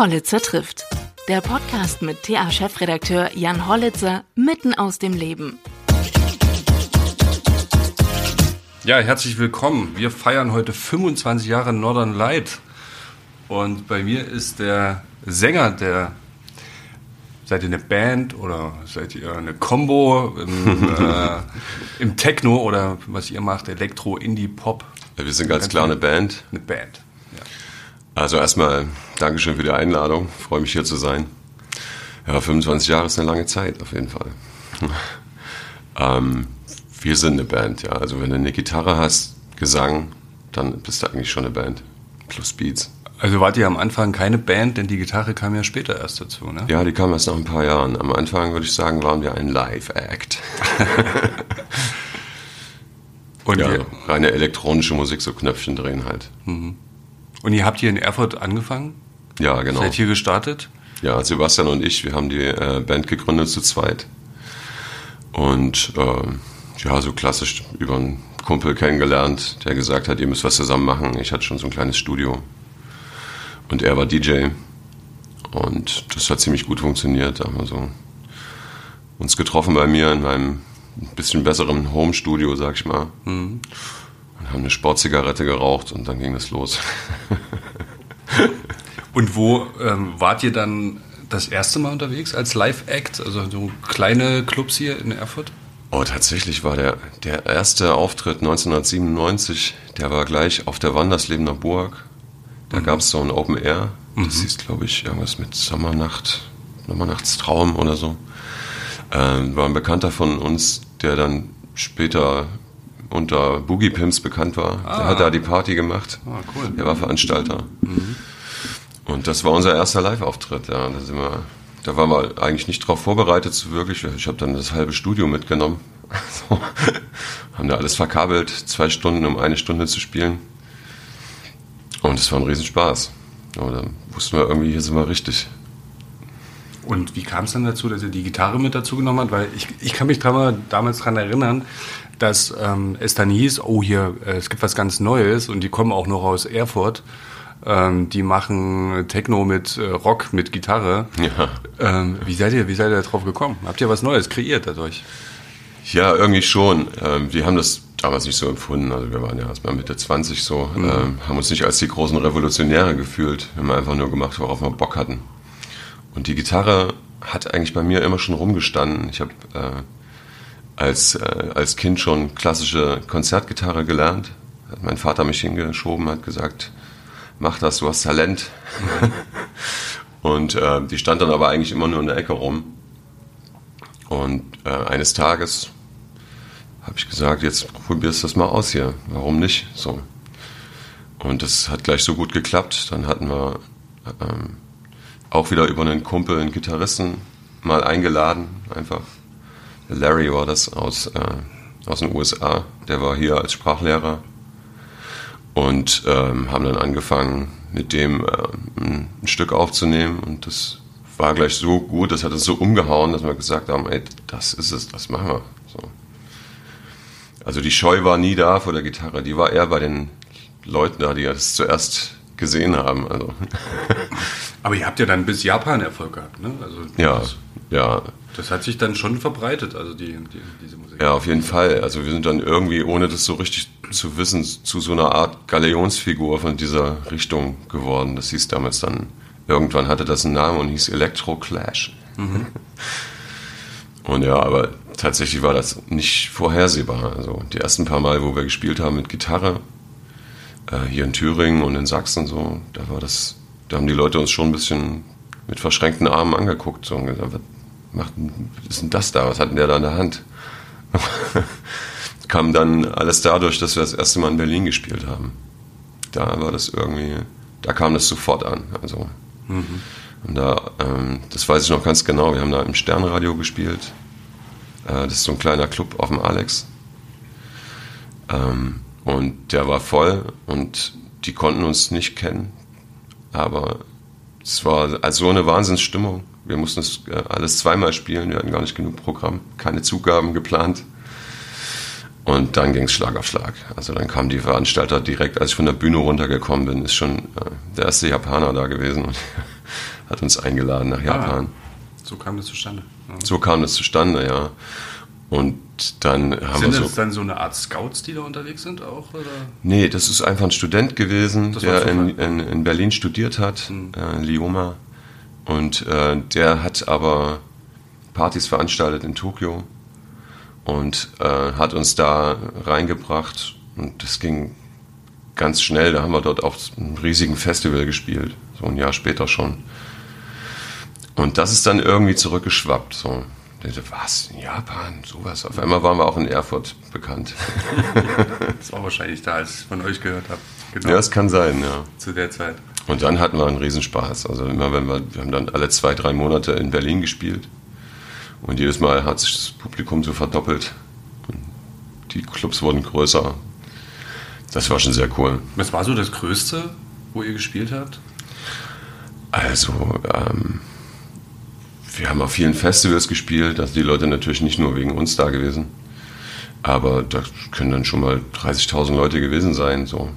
Hollitzer trifft. Der Podcast mit TA-Chefredakteur Jan Hollitzer mitten aus dem Leben. Ja, herzlich willkommen. Wir feiern heute 25 Jahre Northern Light. Und bei mir ist der Sänger der. Seid ihr eine Band oder seid ihr eine Combo im, äh, im Techno oder was ihr macht, Elektro, Indie, Pop? Ja, wir sind ganz klar eine Band. Eine Band. Ja. Also erstmal Dankeschön für die Einladung. Ich freue mich hier zu sein. Ja, 25 Jahre ist eine lange Zeit auf jeden Fall. ähm, wir sind eine Band, ja. Also wenn du eine Gitarre hast, Gesang, dann bist du eigentlich schon eine Band. Plus Beats. Also wart ihr am Anfang keine Band, denn die Gitarre kam ja später erst dazu, ne? Ja, die kam erst nach ein paar Jahren. Am Anfang würde ich sagen, waren wir ein Live-Act. Und ja, reine elektronische Musik, so Knöpfchen drehen halt. Mhm. Und ihr habt hier in Erfurt angefangen? Ja, genau. Seid hier gestartet? Ja, Sebastian und ich, wir haben die äh, Band gegründet zu zweit. Und äh, ja, so klassisch über einen Kumpel kennengelernt, der gesagt hat, ihr müsst was zusammen machen. Ich hatte schon so ein kleines Studio. Und er war DJ. Und das hat ziemlich gut funktioniert. Da haben wir so uns getroffen bei mir in meinem bisschen besseren Home-Studio, sag ich mal. Mhm. Und haben eine Sportzigarette geraucht und dann ging es los. und wo ähm, wart ihr dann das erste Mal unterwegs als Live-Act? Also so kleine Clubs hier in Erfurt? Oh, tatsächlich war der, der erste Auftritt 1997, der war gleich auf der Wanderslebener Burg. Da mhm. gab es so ein Open Air. Das mhm. hieß, glaube ich, irgendwas mit Sommernacht, Sommernachtstraum oder so. Ähm, war ein Bekannter von uns, der dann später unter Boogie Pimps bekannt war. Ah. Der hat da die Party gemacht. Ah, cool. Der war Veranstalter. Mhm. Und das war unser erster Live-Auftritt. Ja. Da, sind wir, da waren wir eigentlich nicht drauf vorbereitet, so wirklich. Ich habe dann das halbe Studio mitgenommen. Also, haben da alles verkabelt, zwei Stunden, um eine Stunde zu spielen. Und es war ein Riesenspaß. Aber dann wussten wir irgendwie, hier sind wir richtig. Und wie kam es dann dazu, dass ihr die Gitarre mit dazu genommen habt? Weil ich, ich kann mich damals daran erinnern, dass ähm, es dann hieß, oh hier, äh, es gibt was ganz Neues und die kommen auch noch aus Erfurt. Ähm, die machen Techno mit äh, Rock, mit Gitarre. Ja. Ähm, wie, seid ihr, wie seid ihr darauf gekommen? Habt ihr was Neues kreiert dadurch? Ja, irgendwie schon. Ähm, wir haben das damals nicht so empfunden. Also wir waren ja erst mal Mitte 20 so, mhm. ähm, haben uns nicht als die großen Revolutionäre gefühlt. Wir haben einfach nur gemacht, worauf wir Bock hatten. Und die Gitarre hat eigentlich bei mir immer schon rumgestanden. Ich habe äh, als, äh, als Kind schon klassische Konzertgitarre gelernt. Hat mein Vater mich hingeschoben, hat gesagt, mach das, du hast Talent. und äh, die stand dann aber eigentlich immer nur in der Ecke rum. Und äh, eines Tages habe ich gesagt, jetzt probierst du das mal aus hier. Warum nicht? So. Und das hat gleich so gut geklappt. Dann hatten wir ähm, auch wieder über einen Kumpel, einen Gitarristen, mal eingeladen, einfach. Larry war das aus, äh, aus den USA, der war hier als Sprachlehrer und ähm, haben dann angefangen, mit dem äh, ein, Stück aufzunehmen und das war gleich so gut, das hat uns so umgehauen, dass wir gesagt haben, ey, das ist es, das machen wir. So. Also die Scheu war nie da vor der Gitarre, die war eher bei den Leuten da, die das zuerst gesehen haben. Also. Aber ihr habt ja dann bis Japan Erfolg gehabt, ne? Also ja, ja. Das hat sich dann schon verbreitet, also die, die, diese Musik. Ja, auf jeden Fall. Also wir sind dann irgendwie, ohne das so richtig zu wissen, zu so einer Art Galeonsfigur von dieser Richtung geworden. Das hieß damals dann, irgendwann hatte das einen Namen und hieß Electro Clash. Mhm. Und ja, aber tatsächlich war das nicht vorhersehbar. Also die ersten paar Mal, wo wir gespielt haben mit Gitarre, äh, hier in Thüringen und in Sachsen so, da war das, da haben die Leute uns schon ein bisschen mit verschränkten Armen angeguckt so, und gesagt, macht, was ist denn das da? Was hat denn der da in der Hand? Kam dann alles dadurch, dass wir das erste Mal in Berlin gespielt haben. Da war das irgendwie, da kam das sofort an. Also, mhm. und da, ähm, das weiß ich noch ganz genau, wir haben da im Sternradio gespielt. Äh, das ist so ein kleiner Club auf dem Alex. Ähm, und der war voll und die konnten uns nicht kennen. Aber es war also so eine Wahnsinnsstimmung. Wir mussten es äh, alles zweimal spielen, wir hatten gar nicht genug Programm, keine Zugaben geplant. Und dann ging es Schlag auf Schlag. Also dann kamen die Veranstalter direkt, als ich von der Bühne runtergekommen bin, ist schon äh, der erste Japaner da gewesen. Und hat uns eingeladen nach Japan. Ah, so kam das zustande. Ja. So kam das zustande, ja. Und dann haben sind wir so. das dann so eine Art Scouts, die da unterwegs sind auch? Oder? Nee, das ist einfach ein Student gewesen, der in, in, in, Berlin studiert hat, hm. äh, Lioma. Und äh, der hat aber Partys veranstaltet in Tokio und äh, hat uns da reingebracht. Und das ging ganz schnell. Da haben wir dort auf einem riesigen Festival gespielt, so ein Jahr später schon. Und das ist dann irgendwie zurückgeschwappt. So. Was? In Japan? Sowas? Auf einmal waren wir auch in Erfurt bekannt. das war wahrscheinlich da, als ich von euch gehört habe. Genau. Ja, es kann sein, ja. Zu der Zeit. Und dann hatten wir einen Riesenspaß. Also immer wenn wir, wir haben dann alle zwei, drei Monate in Berlin gespielt. Und jedes Mal hat sich das Publikum so verdoppelt. Und die Clubs wurden größer. Das war schon sehr cool. Was war so das Größte, wo ihr gespielt habt? Also, ähm, wir haben auf vielen Festivals gespielt, also die Leute natürlich nicht nur wegen uns da gewesen, aber da können dann schon mal 30.000 Leute gewesen sein. So.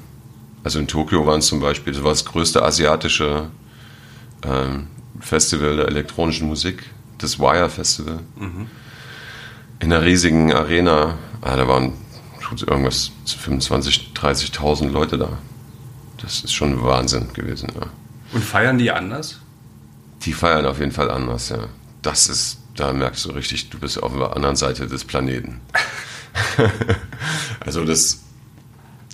Also in Tokio waren es zum Beispiel, das war das größte asiatische ähm, Festival der elektronischen Musik, das Wire Festival. Mhm. In einer riesigen Arena, ah, da waren irgendwas 25.000, 30.000 Leute da. Das ist schon Wahnsinn gewesen. Ja. Und feiern die anders? Die feiern auf jeden Fall anders, ja. Das ist, da merkst du richtig, du bist auf der anderen Seite des Planeten. also das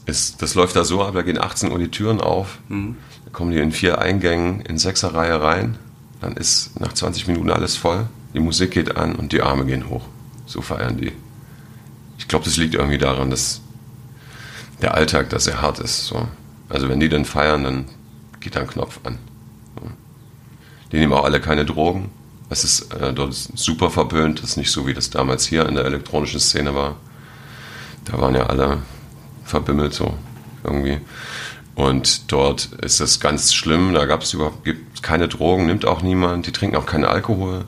ist, das läuft da so ab, da gehen 18 Uhr die Türen auf, mhm. da kommen die in vier Eingängen in sechser Reihe rein, dann ist nach 20 Minuten alles voll, die Musik geht an und die Arme gehen hoch. So feiern die. Ich glaube, das liegt irgendwie daran, dass der Alltag da sehr hart ist. So. Also wenn die dann feiern, dann geht da ein Knopf an. Die nehmen auch alle keine Drogen. Es ist äh, dort super verpönt. Das ist nicht so, wie das damals hier in der elektronischen Szene war. Da waren ja alle verbimmelt so irgendwie. Und dort ist es ganz schlimm. Da gab es überhaupt gibt keine Drogen, nimmt auch niemand. Die trinken auch keinen Alkohol.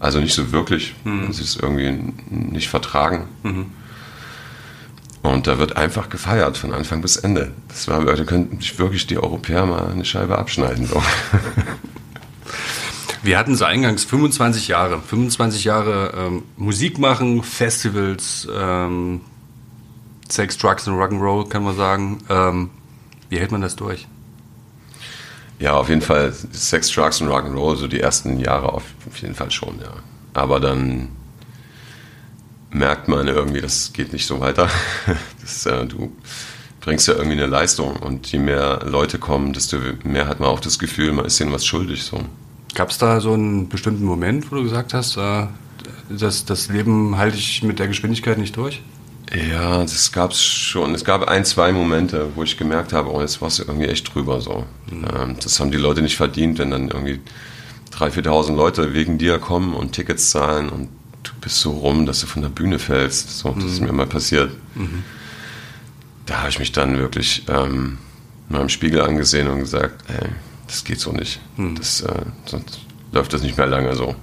Also nicht so wirklich. Mhm. Sie es irgendwie nicht vertragen. Mhm. Und da wird einfach gefeiert von Anfang bis Ende. Das war, da könnten sich wirklich die Europäer mal eine Scheibe abschneiden. So. Wir hatten so eingangs 25 Jahre. 25 Jahre ähm, Musik machen, Festivals, ähm, Sex, Drugs und Rock'n'Roll, kann man sagen. Ähm, wie hält man das durch? Ja, auf jeden Fall Sex, Drugs und Rock'n'Roll, so die ersten Jahre auf jeden Fall schon, ja. Aber dann merkt man irgendwie, das geht nicht so weiter. Das, äh, du bringst ja irgendwie eine Leistung und je mehr Leute kommen, desto mehr hat man auch das Gefühl, man ist ihnen was schuldig. So. Gab es da so einen bestimmten Moment, wo du gesagt hast, äh, das, das Leben halte ich mit der Geschwindigkeit nicht durch? Ja, das gab es schon. Es gab ein, zwei Momente, wo ich gemerkt habe, oh, jetzt war es irgendwie echt drüber so. Mhm. Ähm, das haben die Leute nicht verdient, wenn dann irgendwie 3.000, 4.000 Leute wegen dir kommen und Tickets zahlen und du bist so rum, dass du von der Bühne fällst. So, das mhm. ist mir mal passiert. Mhm. Da habe ich mich dann wirklich ähm, mal im Spiegel angesehen und gesagt, ey, das geht so nicht. Hm. Das, äh, sonst läuft das nicht mehr lange so.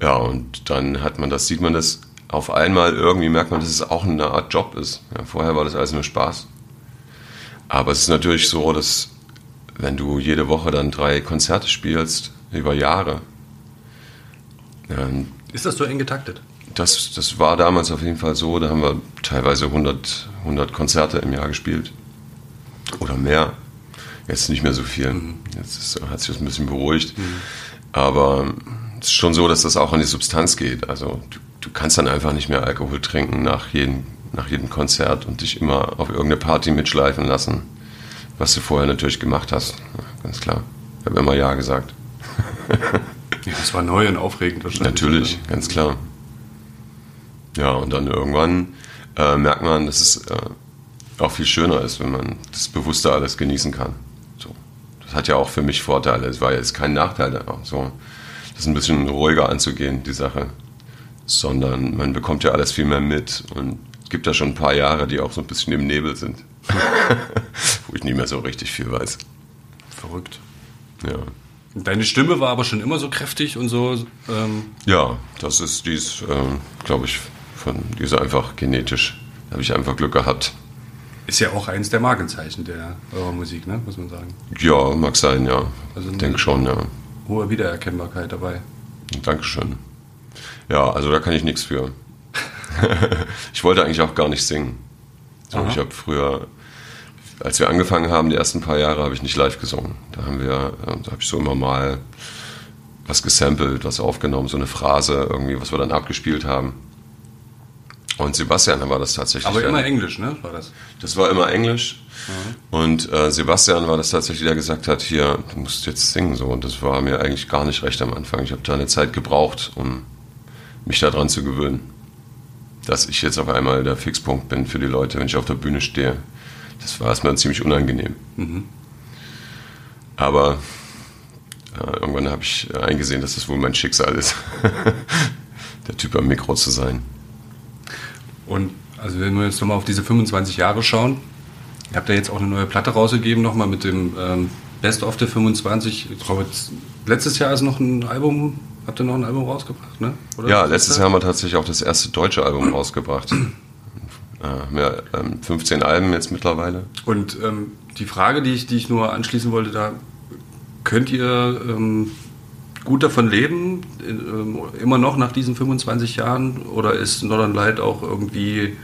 Ja, und dann hat man das, sieht man das auf einmal irgendwie, merkt man, dass es auch eine Art Job ist. Ja, vorher war das alles nur Spaß. Aber es ist natürlich so, dass wenn du jede Woche dann drei Konzerte spielst, über Jahre. Dann ist das so eng getaktet? Das, das war damals auf jeden Fall so. Da haben wir teilweise 100, 100 Konzerte im Jahr gespielt. Oder mehr. Jetzt nicht mehr so viel. Mhm. Jetzt ist, hat sich das ein bisschen beruhigt. Mhm. Aber es ist schon so, dass das auch an die Substanz geht. Also du, du kannst dann einfach nicht mehr Alkohol trinken nach jedem, nach jedem Konzert und dich immer auf irgendeine Party mitschleifen lassen, was du vorher natürlich gemacht hast. Ganz klar. Ich habe immer Ja gesagt. ja, das war neu und aufregend wahrscheinlich. Natürlich, ganz klar. Ja, und dann irgendwann äh, merkt man, dass es äh, auch viel schöner ist, wenn man das bewusster alles genießen kann. Das hat ja auch für mich Vorteile. Es war jetzt kein Nachteil, so das ein bisschen ruhiger anzugehen, die Sache. Sondern man bekommt ja alles viel mehr mit und gibt ja schon ein paar Jahre, die auch so ein bisschen im Nebel sind. Wo ich nicht mehr so richtig viel weiß. Verrückt. Ja. Deine Stimme war aber schon immer so kräftig und so. Ähm ja, das ist dies, ähm, glaube ich, von dieser einfach genetisch. Da habe ich einfach Glück gehabt. Ist ja auch eins der Markenzeichen der eurer Musik, ne? muss man sagen. Ja, mag sein, ja. Also ich denke schon, ja. Hohe Wiedererkennbarkeit dabei. Dankeschön. Ja, also da kann ich nichts für. ich wollte eigentlich auch gar nicht singen. So, Aha. ich habe früher, als wir angefangen haben, die ersten paar Jahre, habe ich nicht live gesungen. Da haben wir, äh, da habe ich so immer mal was gesampelt, was aufgenommen, so eine Phrase irgendwie, was wir dann abgespielt haben. Und Sebastian war das tatsächlich. Aber der- immer Englisch, ne? War das? das war immer Englisch. Und äh, Sebastian war das tatsächlich, der gesagt hat, hier, du musst jetzt singen so. Und das war mir eigentlich gar nicht recht am Anfang. Ich habe da eine Zeit gebraucht, um mich daran zu gewöhnen. Dass ich jetzt auf einmal der Fixpunkt bin für die Leute, wenn ich auf der Bühne stehe. Das war erstmal ziemlich unangenehm. Aber äh, irgendwann habe ich äh, eingesehen, dass das wohl mein Schicksal ist, der Typ am Mikro zu sein. Und also wenn wir jetzt nochmal auf diese 25 Jahre schauen, ihr habt ja jetzt auch eine neue Platte rausgegeben, nochmal mit dem ähm, Best of der 25. Ich glaube, letztes Jahr ist noch ein Album, habt ihr noch ein Album rausgebracht, ne? Oder Ja, letztes Jahr haben wir tatsächlich auch das erste deutsche Album rausgebracht. Äh, ja, ähm, 15 Alben jetzt mittlerweile. Und ähm, die Frage, die ich, die ich nur anschließen wollte, da könnt ihr ähm, gut davon leben, ähm, immer noch nach diesen 25 Jahren? Oder ist Northern Light auch irgendwie.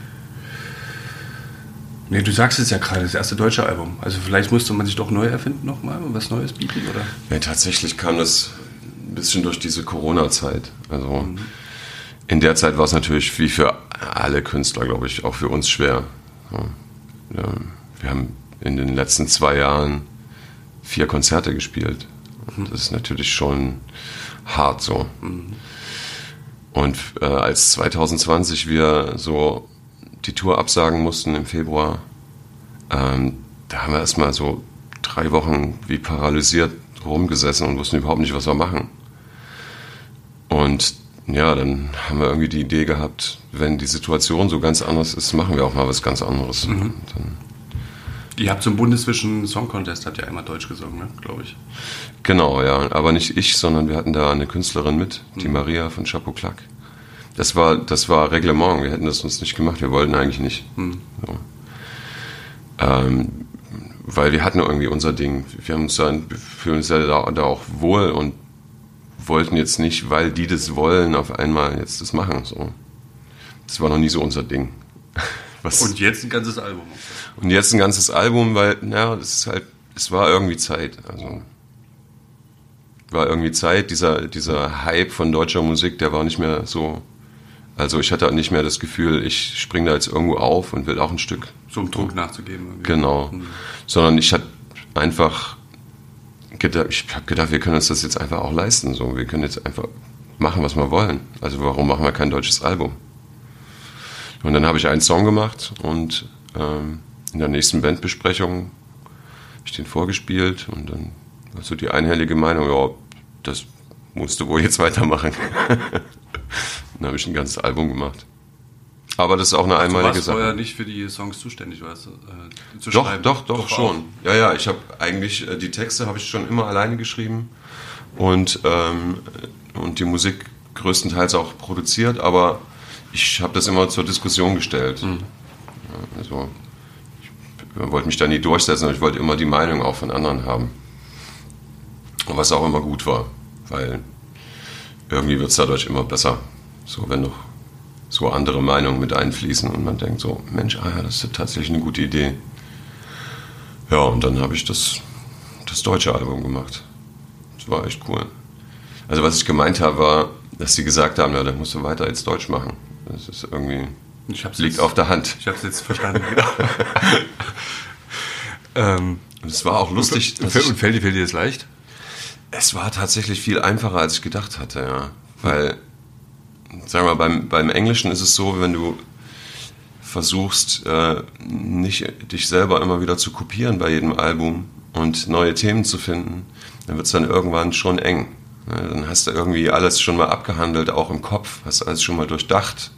Nee, du sagst es ja gerade, das erste deutsche Album. Also vielleicht musste man sich doch neu erfinden nochmal und was Neues bieten, oder? Ja, tatsächlich kam das ein bisschen durch diese Corona-Zeit. Also in der Zeit war es natürlich wie für alle Künstler, glaube ich, auch für uns schwer. Ja. Wir haben in den letzten zwei Jahren vier Konzerte gespielt. Und das ist natürlich schon hart so. Und äh, als 2020 wir so die Tour absagen mussten im Februar, ähm, da haben wir erstmal so drei Wochen wie paralysiert rumgesessen und wussten überhaupt nicht, was wir machen. Und ja, dann haben wir irgendwie die Idee gehabt, wenn die Situation so ganz anders ist, machen wir auch mal was ganz anderes. Dann, Ihr habt zum Bundeswischen Song Contest, habt ja einmal Deutsch gesungen, ne? glaube ich. genau, ja, aber nicht ich, sondern wir hatten da eine Künstlerin mit, die Maria von Chapeau Clack. Das war, das war Reglement, wir hätten das uns nicht gemacht, wir wollten eigentlich nicht. So. Ähm, weil wir hatten irgendwie unser Ding. Wir haben uns wir fühlen uns ja da, da auch wohl und wollten jetzt nicht, weil die das wollen, auf einmal jetzt das machen. So. Das war noch nie so unser Ding. Was, Und jetzt ein ganzes Album. und jetzt ein ganzes Album, weil, ja, das ist halt, es war irgendwie Zeit. Also war irgendwie Zeit, dieser, dieser Hype von deutscher Musik, der war nicht mehr so. Also ich hatte nicht mehr das Gefühl, ich springe da jetzt irgendwo auf und will auch ein Stück. So um Druck nachzugeben. irgendwie. Genau. Sondern ich hatte einfach gedacht, ich habe gedacht, wir können uns das jetzt einfach auch leisten. So, wir können jetzt einfach machen, was wir wollen. Also warum machen wir kein deutsches Album? Und dann habe ich einen Song gemacht und ähm, in der nächsten Bandbesprechung habe ich den vorgespielt und dann war so die einhellige Meinung, ja, das musst du wohl jetzt weitermachen. dann habe ich ein ganzes Album gemacht. Aber das ist auch eine Du einmalige warst Sache. vorher nicht für die Songs zuständig, weißt du? Äh, zu Doch, schreiben. doch, doch, auch. schon. Ja, ja, ich habe eigentlich, äh, die Texte habe ich schon immer alleine geschrieben und, ähm, und die Musik größtenteils auch produziert, aber ich habe das immer zur Diskussion gestellt. Mhm. Also, ich wollte mich da nie durchsetzen, aber ich wollte immer die Meinung auch von anderen haben. Und was auch immer gut war, weil irgendwie wird es dadurch immer besser. So, wenn noch so andere Meinungen mit einfließen und man denkt so, Mensch, ah ja, das ist tatsächlich eine gute Idee. Ja, und dann habe ich das, das deutsche Album gemacht. Das war echt cool. Also was ich gemeint habe, war, dass sie gesagt haben, ja, dann musst du weiter jetzt Deutsch machen. Das ist irgendwie, liegt jetzt, auf der Hand. Ich hab's jetzt verstanden. ähm, Und es war auch lustig. und, und fällt dir fällt dir das leicht? Es war tatsächlich viel einfacher, als ich gedacht hatte, ja. Weil, sagen wir mal, beim, beim Englischen ist es so, wenn du versuchst, äh, nicht dich selber immer wieder zu kopieren bei jedem Album und neue Themen zu finden, dann wird es dann irgendwann schon eng. Ja, Dann hast du irgendwie alles schon mal abgehandelt, auch im Kopf, hast alles schon mal durchdacht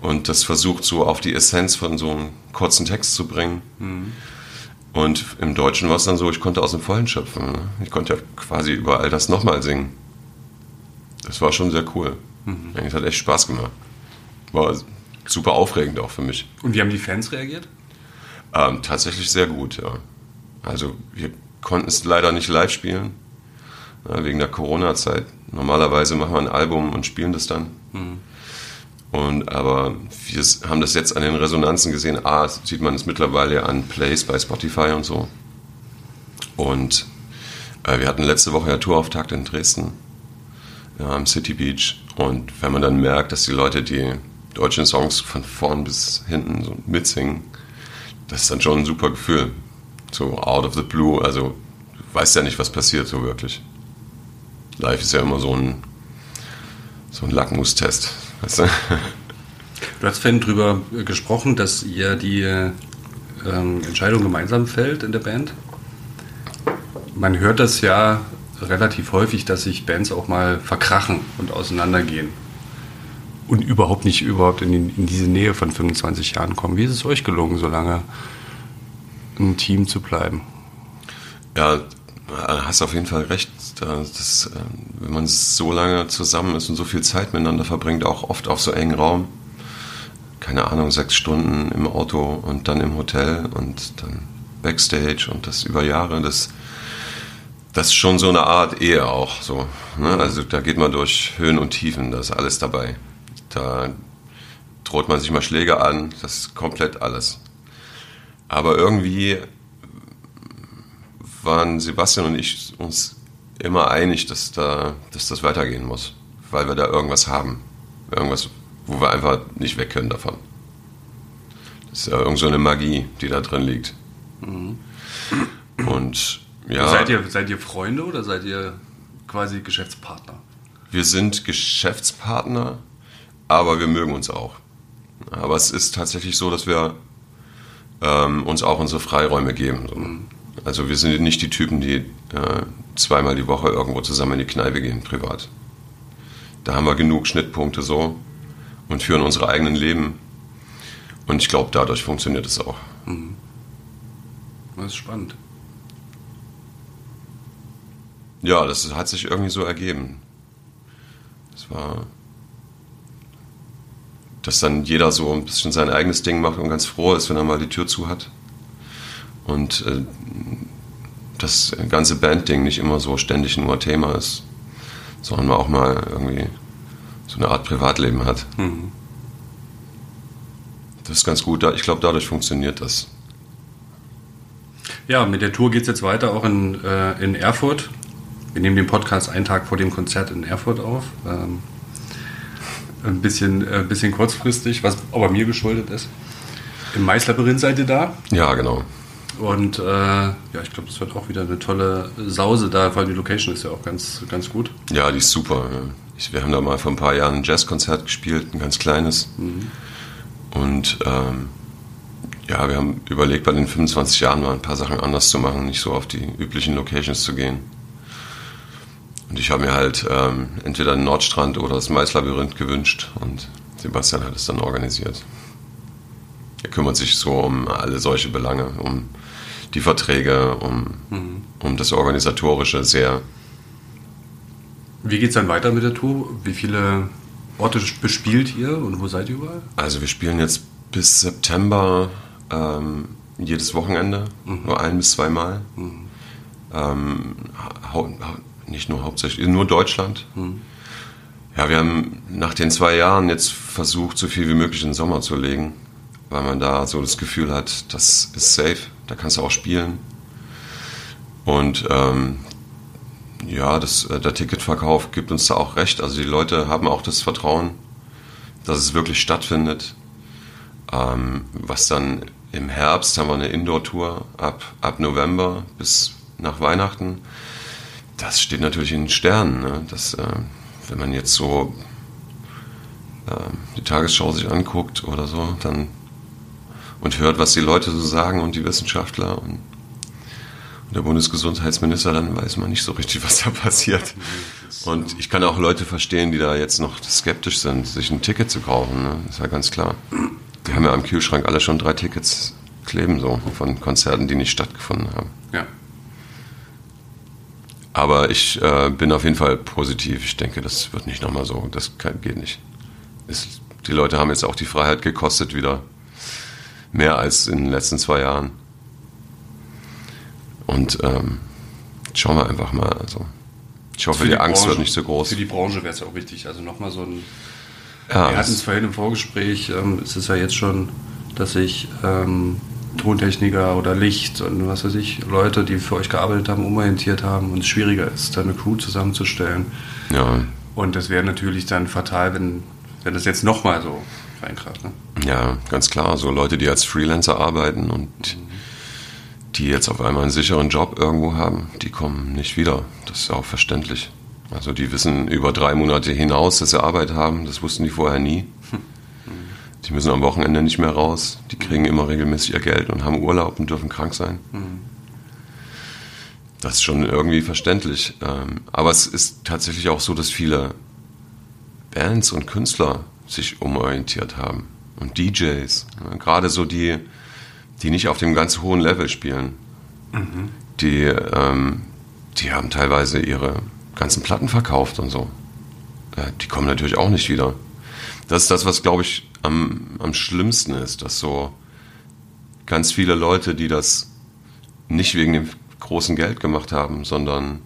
und das versucht so auf die Essenz von so einem kurzen Text zu bringen. Und im Deutschen war es dann so, ich konnte aus dem Vollen schöpfen. Ne? Ich konnte ja quasi überall das nochmal singen. Das war schon sehr cool. Es hat echt Spaß gemacht. War super aufregend auch für mich. Und wie haben die Fans reagiert? Ähm, tatsächlich sehr gut, ja. Also wir konnten es leider nicht live spielen, wegen der Corona-Zeit. Normalerweise machen wir ein Album und spielen das dann. Mhm. Und aber wir haben das jetzt an den Resonanzen gesehen. A, sieht man es mittlerweile an Plays bei Spotify und so. Und äh, wir hatten letzte Woche ja Tourauftakt in Dresden ja, am City Beach. Und wenn man dann merkt, dass die Leute die deutschen Songs von vorn bis hinten so mitsingen, das ist dann schon ein super Gefühl. So out of the blue, also du weißt ja nicht, was passiert so wirklich. Live ist ja immer so ein, so ein Lackmustest. Weißt du? du hast vorhin drüber gesprochen, dass ihr die ähm, Entscheidung gemeinsam fällt in der Band. Man hört das ja relativ häufig, dass sich Bands auch mal verkrachen und auseinandergehen. Und überhaupt nicht überhaupt in, die, in diese Nähe von 25 Jahren kommen. Wie ist es euch gelungen, so lange ein Team zu bleiben? Ja, hast auf jeden Fall recht. Das, ähm, wenn man so lange zusammen ist und so viel Zeit miteinander verbringt, auch oft auf so engen Raum, keine Ahnung, sechs Stunden im Auto und dann im Hotel und dann Backstage und das über Jahre, das, das ist schon so eine Art Ehe auch. So, ne? Also da geht man durch Höhen und Tiefen, da ist alles dabei. Da droht man sich mal Schläge an, das ist komplett alles. Aber irgendwie waren Sebastian und ich uns immer einig, dass, da, dass das weitergehen muss, weil wir da irgendwas haben. Irgendwas, wo wir einfach nicht weg können davon. Das ist ja irgend so eine Magie, die da drin liegt. Mhm. Und ja. Seid ihr, seid ihr Freunde oder seid ihr quasi Geschäftspartner? Wir sind Geschäftspartner, aber wir mögen uns auch. Aber es ist tatsächlich so, dass wir ähm, uns auch unsere Freiräume geben. Mhm. Also wir sind nicht die Typen, die äh, zweimal die Woche irgendwo zusammen in die Kneipe gehen, privat. Da haben wir genug Schnittpunkte so und führen unsere eigenen Leben. Und ich glaube, dadurch funktioniert es auch. Mhm. Das ist spannend. Ja, das hat sich irgendwie so ergeben. Es war, dass dann jeder so ein bisschen sein eigenes Ding macht und ganz froh ist, wenn er mal die Tür zu hat. Und äh, das ganze Bandding nicht immer so ständig nur Thema ist, sondern man auch mal irgendwie so eine Art Privatleben hat. Mhm. Das ist ganz gut. Ich glaube, dadurch funktioniert das. Ja, mit der Tour geht es jetzt weiter, auch in, äh, in Erfurt. Wir nehmen den Podcast einen Tag vor dem Konzert in Erfurt auf. Ähm, ein bisschen, äh, bisschen kurzfristig, was aber mir geschuldet ist. Im Maislabyrinth seid ihr da? Ja, genau. Und äh, ja, ich glaube, das wird auch wieder eine tolle Sause da, weil die Location ist ja auch ganz, ganz gut. Ja, die ist super. Ich, wir haben da mal vor ein paar Jahren ein Jazzkonzert gespielt, ein ganz kleines. Mhm. Und ähm, ja, wir haben überlegt, bei den 25 Jahren mal ein paar Sachen anders zu machen, nicht so auf die üblichen Locations zu gehen. Und ich habe mir halt ähm, entweder den Nordstrand oder das Maislabyrinth gewünscht und Sebastian hat es dann organisiert. Er kümmert sich so um alle solche Belange, um die Verträge, um, mhm. um das Organisatorische sehr. Wie geht es dann weiter mit der Tour? Wie viele Orte bespielt ihr und wo seid ihr überall? Also wir spielen jetzt bis September ähm, jedes Wochenende, mhm. nur ein bis zweimal. Mhm. Ähm, nicht nur hauptsächlich, nur Deutschland. Mhm. Ja, wir haben nach den zwei Jahren jetzt versucht, so viel wie möglich in den Sommer zu legen, weil man da so das Gefühl hat, das ist safe, da kannst du auch spielen. Und ähm, ja, das, äh, der Ticketverkauf gibt uns da auch recht. Also die Leute haben auch das Vertrauen, dass es wirklich stattfindet. Ähm, was dann im Herbst haben wir eine Indoor-Tour ab, ab November bis nach Weihnachten das steht natürlich in den Sternen. Ne? Das, äh, wenn man jetzt so äh, die Tagesschau sich anguckt oder so, dann und hört, was die Leute so sagen und die Wissenschaftler und, und der Bundesgesundheitsminister, dann weiß man nicht so richtig, was da passiert. Und ich kann auch Leute verstehen, die da jetzt noch skeptisch sind, sich ein Ticket zu kaufen. Ne? Ist ja ganz klar. Die haben ja am Kühlschrank alle schon drei Tickets kleben, so von Konzerten, die nicht stattgefunden haben. Ja. Aber ich äh, bin auf jeden Fall positiv. Ich denke, das wird nicht nochmal so. Das kann, geht nicht. Es, die Leute haben jetzt auch die Freiheit gekostet, wieder Mehr als in den letzten zwei Jahren. Und ähm, schauen wir einfach mal. Also, ich hoffe, die, die, Angst Branche, wird nicht so groß. Für die Branche wäre es ja auch wichtig. Also nochmal so ein. Ja, wir hatten es vorhin im Vorgespräch, ähm, es ist ja jetzt schon, dass ich ähm, Tontechniker oder Licht und was weiß ich, Leute, die für euch gearbeitet haben, umorientiert haben und es schwieriger ist, da eine Crew zusammenzustellen. Ja. Und das wäre natürlich dann fatal, wenn, wenn das jetzt nochmal so reinkracht. Ne? Ja, ganz klar. So Leute, die als Freelancer arbeiten und die jetzt auf einmal einen sicheren Job irgendwo haben, die kommen nicht wieder. Das ist auch verständlich. Also die wissen über drei Monate hinaus, dass sie Arbeit haben. Das wussten die vorher nie. Die müssen am Wochenende nicht mehr raus. Die kriegen immer regelmäßig ihr Geld und haben Urlaub und dürfen krank sein. Das ist schon irgendwie verständlich. Ähm, aber es ist tatsächlich auch so, dass viele Bands und Künstler sich umorientiert haben. Und DJs. Gerade so die, die nicht auf dem ganz hohen Level spielen. Mhm. Die, ähm, die haben teilweise ihre ganzen Platten verkauft und so. Die kommen natürlich auch nicht wieder. Das ist das, was, glaube ich, am, am schlimmsten ist, dass so ganz viele Leute, die das nicht wegen dem großen Geld gemacht haben, sondern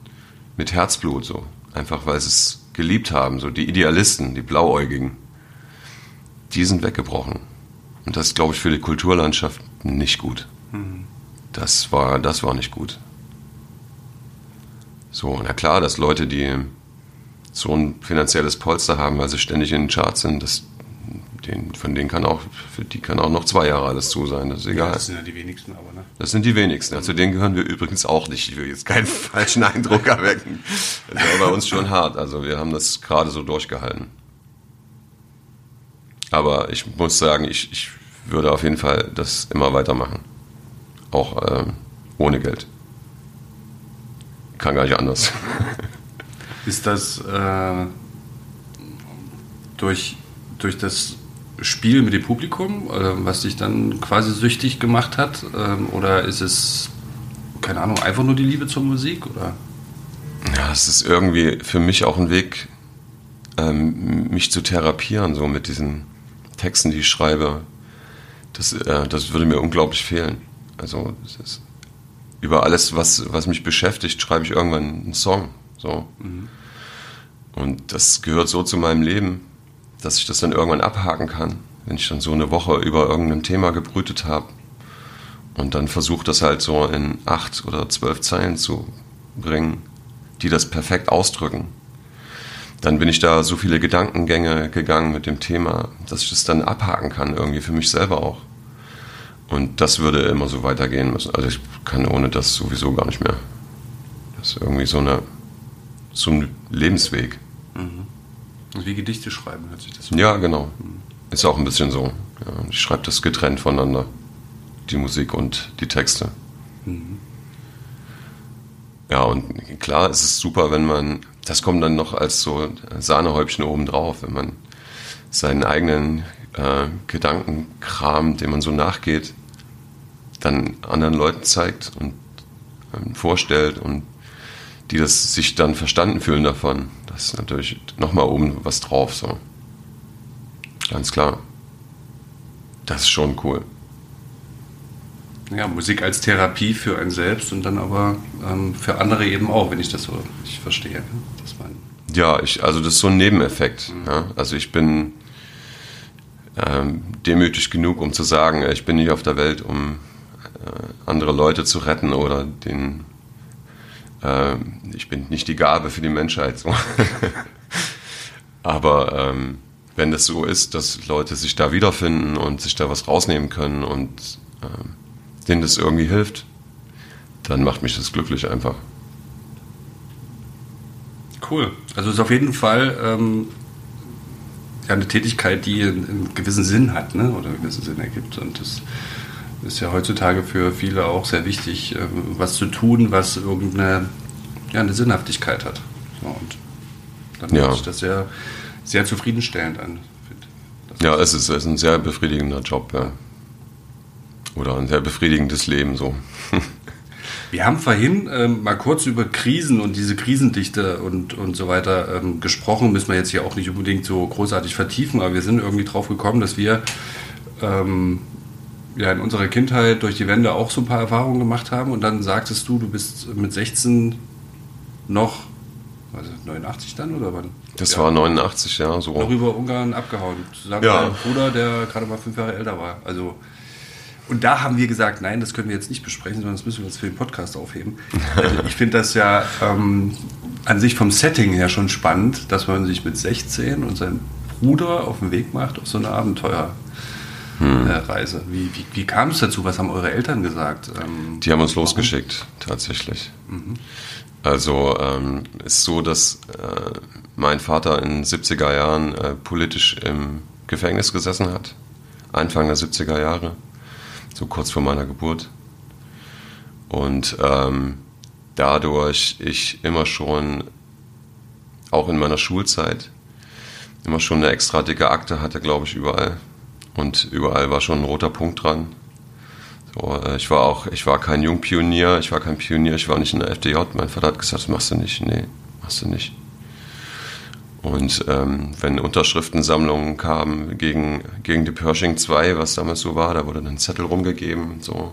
mit Herzblut so. Einfach weil sie es geliebt haben, so die Idealisten, die Blauäugigen, die sind weggebrochen. Und das ist, glaube ich, für die Kulturlandschaft nicht gut. Mhm. Das, war, das war nicht gut. So, na klar, dass Leute, die so ein finanzielles Polster haben, weil sie ständig in den Charts sind, das, den, von denen kann auch, für die kann auch noch zwei Jahre alles zu sein, das ist egal. Ja, das sind ja die wenigsten, aber ne? Das sind die wenigsten. Also denen gehören wir übrigens auch nicht. Ich will jetzt keinen falschen Eindruck erwecken. Das war bei uns schon hart. Also wir haben das gerade so durchgehalten. Aber ich muss sagen, ich, ich würde auf jeden Fall das immer weitermachen. Auch ähm, ohne Geld. Kann gar nicht anders. Ist das äh, durch, durch das Spiel mit dem Publikum, äh, was dich dann quasi süchtig gemacht hat? Ähm, oder ist es, keine Ahnung, einfach nur die Liebe zur Musik? Oder? Ja, es ist irgendwie für mich auch ein Weg, ähm, mich zu therapieren, so mit diesen Texten, die ich schreibe. Das, äh, das würde mir unglaublich fehlen. Also über alles, was, was mich beschäftigt, schreibe ich irgendwann einen Song. So. Mhm. Und das gehört so zu meinem Leben, dass ich das dann irgendwann abhaken kann, wenn ich dann so eine Woche über irgendein Thema gebrütet habe und dann versuche das halt so in acht oder zwölf Zeilen zu bringen, die das perfekt ausdrücken. Dann bin ich da so viele Gedankengänge gegangen mit dem Thema, dass ich das dann abhaken kann, irgendwie für mich selber auch. Und das würde immer so weitergehen müssen. Also ich kann ohne das sowieso gar nicht mehr. Das ist irgendwie so, eine, so ein Lebensweg. Mhm. Wie Gedichte schreiben, hört sich das so Ja, genau. Ist auch ein bisschen so. Ja, ich schreibe das getrennt voneinander. Die Musik und die Texte. Mhm. Ja, und klar ist es super, wenn man, das kommt dann noch als so Sahnehäubchen oben drauf, wenn man seinen eigenen äh, Gedankenkram, dem man so nachgeht, dann anderen Leuten zeigt und ähm, vorstellt und die das sich dann verstanden fühlen davon. Das ist natürlich nochmal oben was drauf, so. Ganz klar. Das ist schon cool. Ja, Musik als Therapie für einen selbst und dann aber ähm, für andere eben auch, wenn ich das so ich verstehe. Ne? Das ja, ich, also das ist so ein Nebeneffekt. Mhm. Ja? Also ich bin ähm, demütig genug, um zu sagen, ich bin nicht auf der Welt, um äh, andere Leute zu retten oder den. Äh, ich bin nicht die Gabe für die Menschheit. So. Aber ähm, wenn das so ist, dass Leute sich da wiederfinden und sich da was rausnehmen können und äh, denen das irgendwie hilft, dann macht mich das glücklich einfach. Cool. Also es ist auf jeden Fall ähm, ja, eine Tätigkeit, die einen, einen, gewissen Sinn hat ne? oder einen gewissen Sinn ergibt. Und das ist ja heutzutage für viele auch sehr wichtig, äh, was zu tun, was irgendeine ja, eine Sinnhaftigkeit hat. So, und dann ja. hört sich das sehr, sehr zufriedenstellend an. Ja, es ist, es ist ein sehr befriedigender Job, ja. Oder ein sehr befriedigendes Leben so. Wir haben vorhin ähm, mal kurz über Krisen und diese Krisendichte und, und so weiter ähm, gesprochen. Müssen wir jetzt hier auch nicht unbedingt so großartig vertiefen, aber wir sind irgendwie drauf gekommen, dass wir ähm, ja in unserer Kindheit durch die Wende auch so ein paar Erfahrungen gemacht haben und dann sagtest du, du bist mit 16 noch, also 89 dann oder wann? Das ja. war 89, ja, so. Noch über Ungarn abgehauen. Zusammen Ja. mit meinem Bruder, der gerade mal fünf Jahre älter war. Also, und da haben wir gesagt, nein, das können wir jetzt nicht besprechen, sondern das müssen wir jetzt für den Podcast aufheben. Also ich finde das ja ähm, an sich vom Setting her schon spannend, dass man sich mit 16 und seinem Bruder auf den Weg macht auf so eine Abenteuerreise. Wie, wie, wie kam es dazu? Was haben eure Eltern gesagt? Ähm, Die haben uns losgeschickt, tatsächlich. Also ähm, ist so, dass äh, mein Vater in den 70er Jahren äh, politisch im Gefängnis gesessen hat. Anfang der 70er Jahre, so kurz vor meiner Geburt. Und ähm, dadurch ich immer schon, auch in meiner Schulzeit, immer schon eine extra dicke Akte hatte, glaube ich, überall. Und überall war schon ein roter Punkt dran. So, äh, ich war auch, ich war kein Jungpionier, ich war kein Pionier, ich war nicht in der FDJ. Mein Vater hat gesagt, das machst du nicht. Nee, machst du nicht. Und ähm, wenn Unterschriftensammlungen kamen gegen, gegen die Pershing 2, was damals so war, da wurde dann ein Zettel rumgegeben, so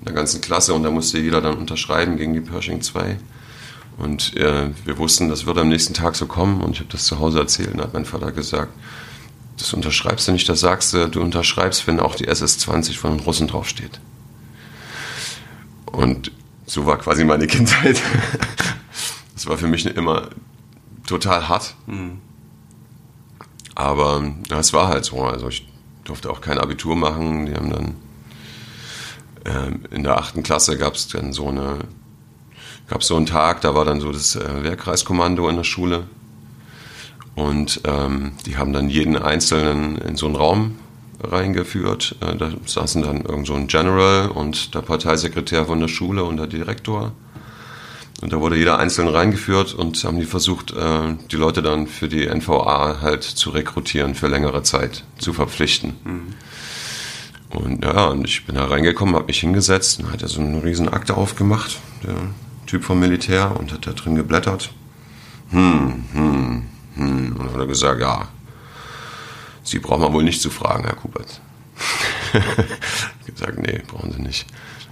in der ganzen Klasse und da musste jeder dann unterschreiben gegen die Pershing 2. Und äh, wir wussten, das würde am nächsten Tag so kommen und ich habe das zu Hause erzählt und hat mein Vater gesagt, das unterschreibst du nicht, das sagst du, du unterschreibst, wenn auch die SS-20 von den Russen draufsteht. Und so war quasi meine Kindheit. Das war für mich immer total hart. Aber ja, es war halt so. Also ich durfte auch kein Abitur machen. Die haben dann ähm, in der achten Klasse gab es dann so eine gab so einen Tag, da war dann so das äh, Wehrkreiskommando in der Schule. Und ähm, die haben dann jeden Einzelnen in so einen Raum reingeführt. Äh, da saßen dann irgend so ein General und der Parteisekretär von der Schule und der Direktor. Und da wurde jeder einzeln reingeführt und haben die versucht, äh, die Leute dann für die NVA halt zu rekrutieren, für längere Zeit zu verpflichten. Und ja, und ich bin da reingekommen, habe mich hingesetzt und hat er so eine riesen Akte aufgemacht, der Typ vom Militär, und hat da drin geblättert. Hm, hm, hm. Und dann hat er gesagt, ja, Sie brauchen wir wohl nicht zu fragen, Herr Kubert. ich gesagt, nee, brauchen Sie nicht.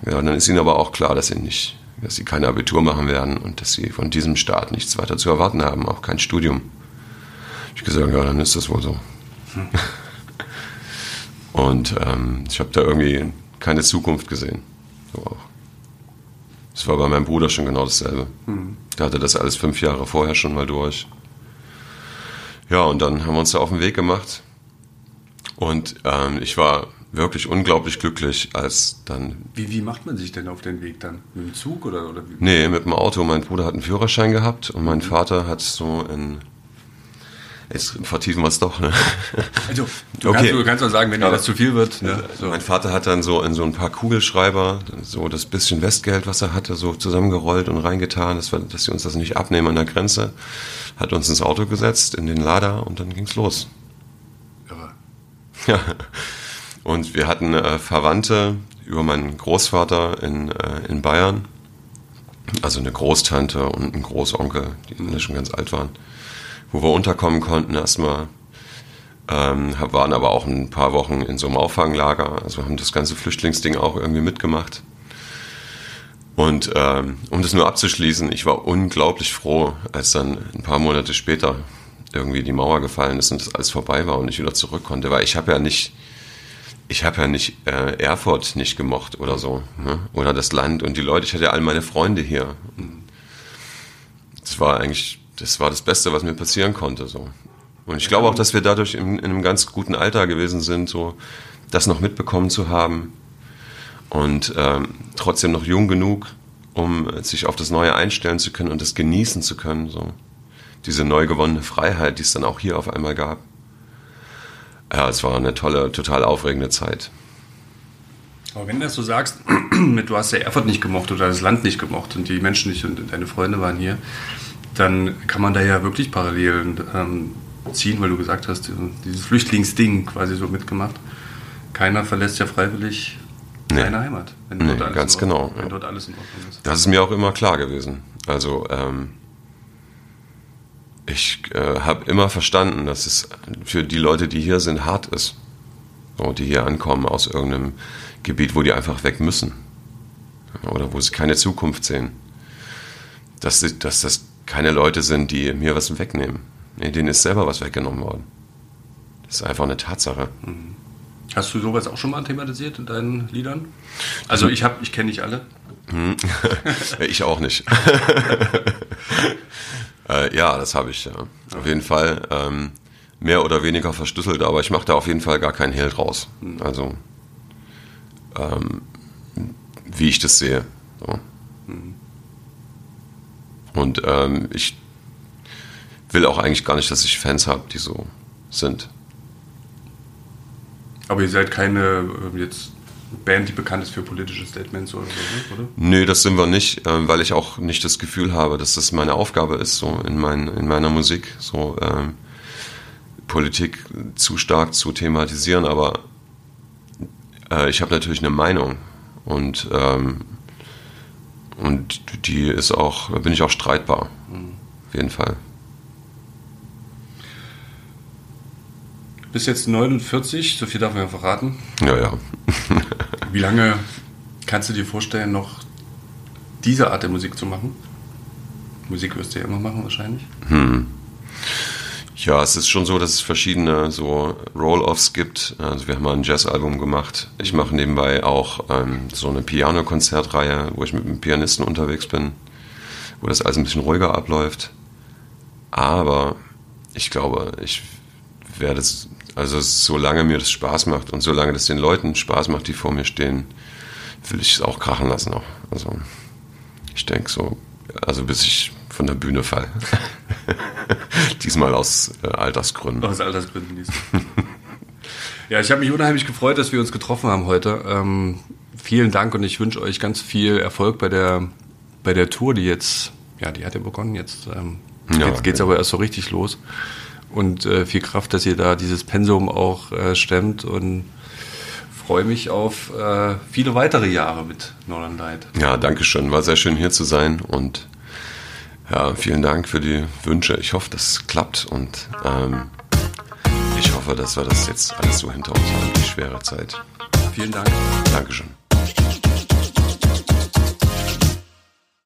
Ja, dann ist Ihnen aber auch klar, dass Sie nicht, dass Sie kein Abitur machen werden und dass Sie von diesem Staat nichts weiter zu erwarten haben, auch kein Studium. Ich gesagt, ja, dann ist das wohl so. Und ähm, ich habe da irgendwie keine Zukunft gesehen. So auch. Das war bei meinem Bruder schon genau dasselbe. Der hatte das alles fünf Jahre vorher schon mal durch. Ja, und dann haben wir uns da auf den Weg gemacht. Und ähm, ich war wirklich unglaublich glücklich, als dann. wie, wie macht man sich denn auf den Weg dann? Mit dem Zug oder, oder wie? Nee, mit dem Auto. Mein Bruder hat einen Führerschein gehabt und mein Vater hat so in. Jetzt vertiefen wir es doch, ne? Also, du, Okay. kannst, du kannst auch sagen, wenn dir das zu viel wird. Ne? So. Mein Vater hat dann so in so ein paar Kugelschreiber so das bisschen Westgeld, was er hatte, so zusammengerollt und reingetan, dass, wir, dass sie uns das nicht abnehmen an der Grenze. Hat uns ins Auto gesetzt, in den Lader und dann ging's los. Irre. Ja. Und wir hatten äh, Verwandte über meinen Großvater in, äh, in Bayern. Also eine Großtante und ein Großonkel, die alle schon ganz alt waren. Wo wir unterkommen konnten erstmal. Ähm, waren aber auch ein paar Wochen in so einem Auffanglager. Also haben das ganze Flüchtlingsding auch irgendwie mitgemacht. Und ähm, um das nur abzuschließen, ich war unglaublich froh, als dann ein paar Monate später irgendwie die Mauer gefallen ist und das alles vorbei war und ich wieder zurück konnte, weil ich habe ja nicht, ich habe ja nicht äh, Erfurt nicht gemocht oder so, ne? oder das Land und die Leute. Ich hatte ja all meine Freunde hier. Das war eigentlich, das war das Beste, was mir passieren konnte. So. Und ich glaube auch, dass wir dadurch in, in einem ganz guten Alter gewesen sind, so das noch mitbekommen zu haben und ähm, trotzdem noch jung genug, um sich auf das Neue einstellen zu können und das genießen zu können. So. Diese neu gewonnene Freiheit, die es dann auch hier auf einmal gab. Ja, es war eine tolle, total aufregende Zeit. Aber wenn du das so sagst, du hast ja Erfurt nicht gemocht oder das Land nicht gemocht und die Menschen nicht und deine Freunde waren hier, dann kann man da ja wirklich Parallelen ähm, ziehen, weil du gesagt hast, dieses Flüchtlingsding quasi so mitgemacht. Keiner verlässt ja freiwillig Nee. seine Heimat, wenn Nee, dort alles ganz in Ordnung, genau, wenn ja. dort alles in Ordnung ist. Das ist mir auch immer klar gewesen. Also ähm, ich äh, habe immer verstanden, dass es für die Leute, die hier sind, hart ist. So, die hier ankommen aus irgendeinem Gebiet, wo die einfach weg müssen. Oder wo sie keine Zukunft sehen. Dass, dass das keine Leute sind, die mir was wegnehmen. Nee, denen ist selber was weggenommen worden. Das ist einfach eine Tatsache. Mhm. Hast du sowas auch schon mal thematisiert in deinen Liedern? Also ich habe, ich kenne nicht alle. Hm. ich auch nicht. äh, ja, das habe ich, ja. Auf jeden Fall ähm, mehr oder weniger verschlüsselt, aber ich mache da auf jeden Fall gar keinen Hehl draus. Hm. Also ähm, wie ich das sehe. So. Und ähm, ich will auch eigentlich gar nicht, dass ich Fans habe, die so sind. Aber ihr seid keine äh, jetzt Band, die bekannt ist für politische Statements oder so, oder? Nö, das sind wir nicht, äh, weil ich auch nicht das Gefühl habe, dass das meine Aufgabe ist, so in, mein, in meiner Musik, so ähm, Politik zu stark zu thematisieren. Aber äh, ich habe natürlich eine Meinung und, ähm, und die ist auch, bin ich auch streitbar. Mhm. Auf jeden Fall. bist jetzt 49, so viel darf man ja verraten. Ja, ja. Wie lange kannst du dir vorstellen, noch diese Art der Musik zu machen? Musik wirst du ja immer machen wahrscheinlich. Hm. Ja, es ist schon so, dass es verschiedene so Roll-Offs gibt. Also wir haben mal ein Jazz-Album gemacht. Ich mache nebenbei auch ähm, so eine Piano-Konzertreihe, wo ich mit einem Pianisten unterwegs bin, wo das alles ein bisschen ruhiger abläuft. Aber ich glaube, ich werde es also solange mir das Spaß macht und solange das den Leuten Spaß macht, die vor mir stehen, will ich es auch krachen lassen. Auch. Also ich denke so, also bis ich von der Bühne falle. Diesmal aus äh, Altersgründen. Aus Altersgründen diesmal. ja, ich habe mich unheimlich gefreut, dass wir uns getroffen haben heute. Ähm, vielen Dank und ich wünsche euch ganz viel Erfolg bei der, bei der Tour, die jetzt, ja, die hat ja begonnen. Jetzt, ähm, ja, jetzt geht es aber erst so richtig los und äh, viel Kraft, dass ihr da dieses Pensum auch äh, stemmt und freue mich auf äh, viele weitere Jahre mit Northern Light. Ja, danke schön. War sehr schön hier zu sein und ja, vielen Dank für die Wünsche. Ich hoffe, das klappt und ähm, ich hoffe, dass wir das jetzt alles so hinter uns haben, die schwere Zeit. Vielen Dank. Dankeschön.